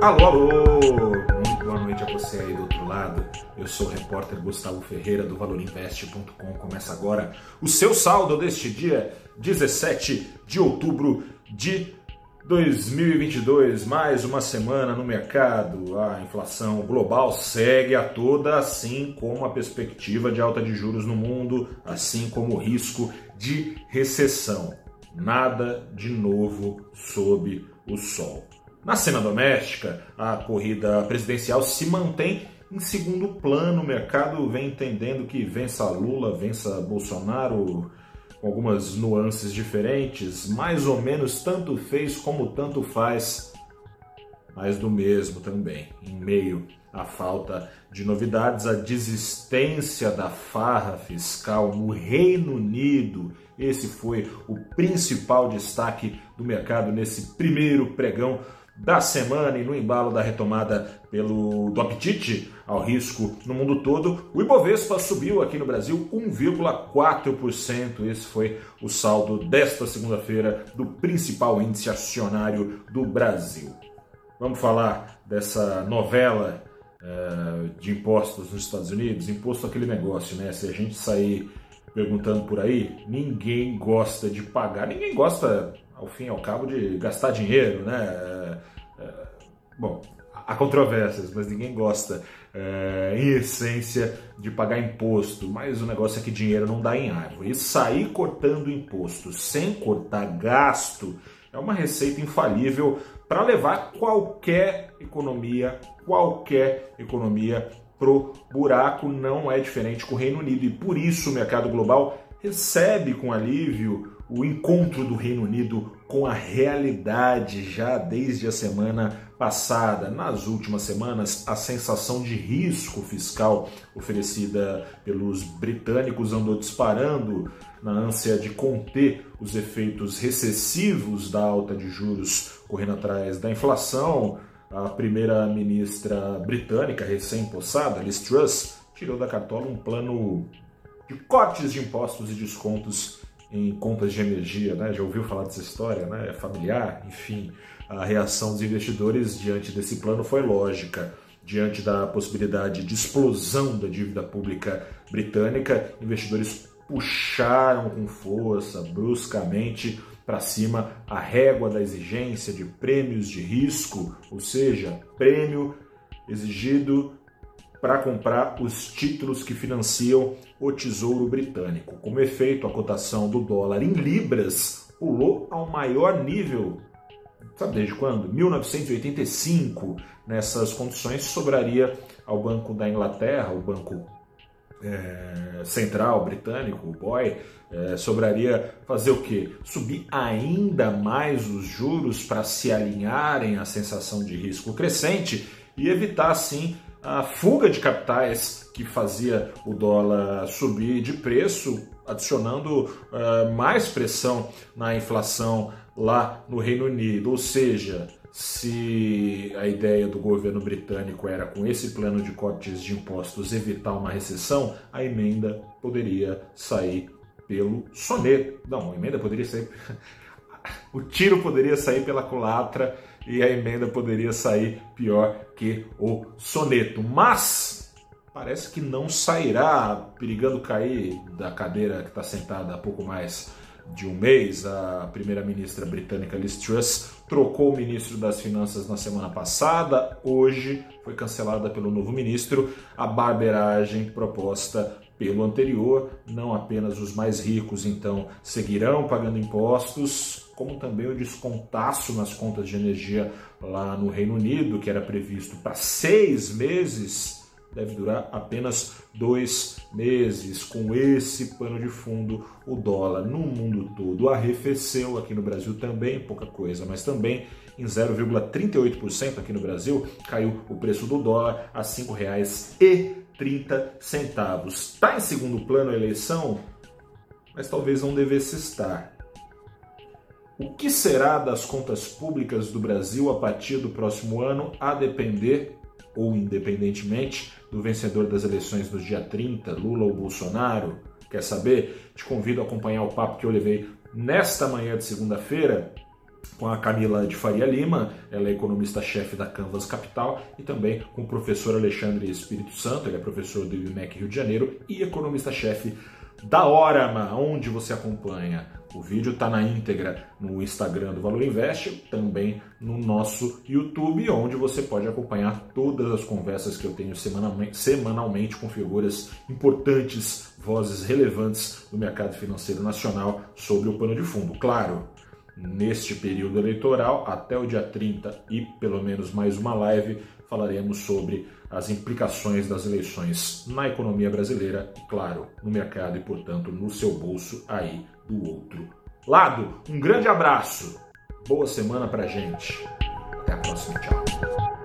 Alô, alô! Muito boa noite a você aí do outro lado. Eu sou o repórter Gustavo Ferreira do valorinvest.com. Começa agora o seu saldo deste dia 17 de outubro de 2022. Mais uma semana no mercado. A inflação global segue a toda, assim como a perspectiva de alta de juros no mundo, assim como o risco de recessão. Nada de novo sob o sol. Na cena doméstica, a corrida presidencial se mantém em segundo plano. O mercado vem entendendo que vença Lula, vença Bolsonaro, com algumas nuances diferentes, mais ou menos tanto fez como tanto faz, mas do mesmo também, em meio à falta de novidades, a desistência da farra fiscal no Reino Unido. Esse foi o principal destaque do mercado nesse primeiro pregão da semana e no embalo da retomada pelo do apetite ao risco no mundo todo, o Ibovespa subiu aqui no Brasil 1,4%. Esse foi o saldo desta segunda-feira do principal índice acionário do Brasil. Vamos falar dessa novela uh, de impostos nos Estados Unidos? Imposto aquele negócio, né? Se a gente sair perguntando por aí, ninguém gosta de pagar, ninguém gosta ao fim e ao cabo, de gastar dinheiro, né? É, é, bom, há controvérsias, mas ninguém gosta, é, em essência, de pagar imposto. Mas o negócio é que dinheiro não dá em árvore. E sair cortando imposto sem cortar gasto é uma receita infalível para levar qualquer economia, qualquer economia pro buraco. Não é diferente com o Reino Unido e por isso o mercado global recebe com alívio o encontro do Reino Unido com a realidade já desde a semana passada. Nas últimas semanas, a sensação de risco fiscal oferecida pelos britânicos andou disparando na ânsia de conter os efeitos recessivos da alta de juros correndo atrás da inflação. A primeira-ministra britânica recém-possada, Liz Truss, tirou da cartola um plano de cortes de impostos e descontos em contas de energia, né? Já ouviu falar dessa história, né? É familiar, enfim. A reação dos investidores diante desse plano foi lógica. Diante da possibilidade de explosão da dívida pública britânica, investidores puxaram com força, bruscamente, para cima a régua da exigência de prêmios de risco, ou seja, prêmio exigido para comprar os títulos que financiam o Tesouro Britânico. Como efeito, a cotação do dólar em libras pulou ao maior nível, sabe desde quando? 1985. Nessas condições, sobraria ao Banco da Inglaterra, o Banco é, Central Britânico, o BOE, é, sobraria fazer o quê? Subir ainda mais os juros para se alinharem à sensação de risco crescente e evitar, assim, a fuga de capitais que fazia o dólar subir de preço, adicionando uh, mais pressão na inflação lá no Reino Unido. Ou seja, se a ideia do governo britânico era, com esse plano de cortes de impostos, evitar uma recessão, a emenda poderia sair pelo soneto. Não, a emenda poderia sair. o tiro poderia sair pela culatra e a emenda poderia sair pior que o soneto. Mas parece que não sairá, perigando cair da cadeira que está sentada há pouco mais de um mês. A primeira-ministra britânica Liz Truss trocou o ministro das Finanças na semana passada. Hoje foi cancelada pelo novo ministro a barberagem proposta pelo anterior. Não apenas os mais ricos, então, seguirão pagando impostos, como também o descontaço nas contas de energia lá no Reino Unido, que era previsto para seis meses, deve durar apenas dois meses. Com esse pano de fundo, o dólar no mundo todo arrefeceu, aqui no Brasil também, pouca coisa, mas também em 0,38% aqui no Brasil caiu o preço do dólar a R$ 5,30. Está em segundo plano a eleição, mas talvez não devesse estar. O que será das contas públicas do Brasil a partir do próximo ano, a depender, ou independentemente, do vencedor das eleições no dia 30, Lula ou Bolsonaro? Quer saber? Te convido a acompanhar o papo que eu levei nesta manhã de segunda-feira com a Camila de Faria Lima, ela é economista-chefe da Canvas Capital, e também com o professor Alexandre Espírito Santo, ele é professor do IBMEC Rio de Janeiro e economista-chefe da Orama, onde você acompanha. O vídeo está na íntegra no Instagram do Valor Invest, também no nosso YouTube, onde você pode acompanhar todas as conversas que eu tenho semanalmente, semanalmente com figuras importantes, vozes relevantes do mercado financeiro nacional sobre o pano de fundo. Claro, neste período eleitoral, até o dia 30 e pelo menos mais uma live, falaremos sobre as implicações das eleições na economia brasileira e, claro, no mercado e, portanto, no seu bolso aí do outro lado. Um grande abraço, boa semana pra gente. Até a próxima, tchau.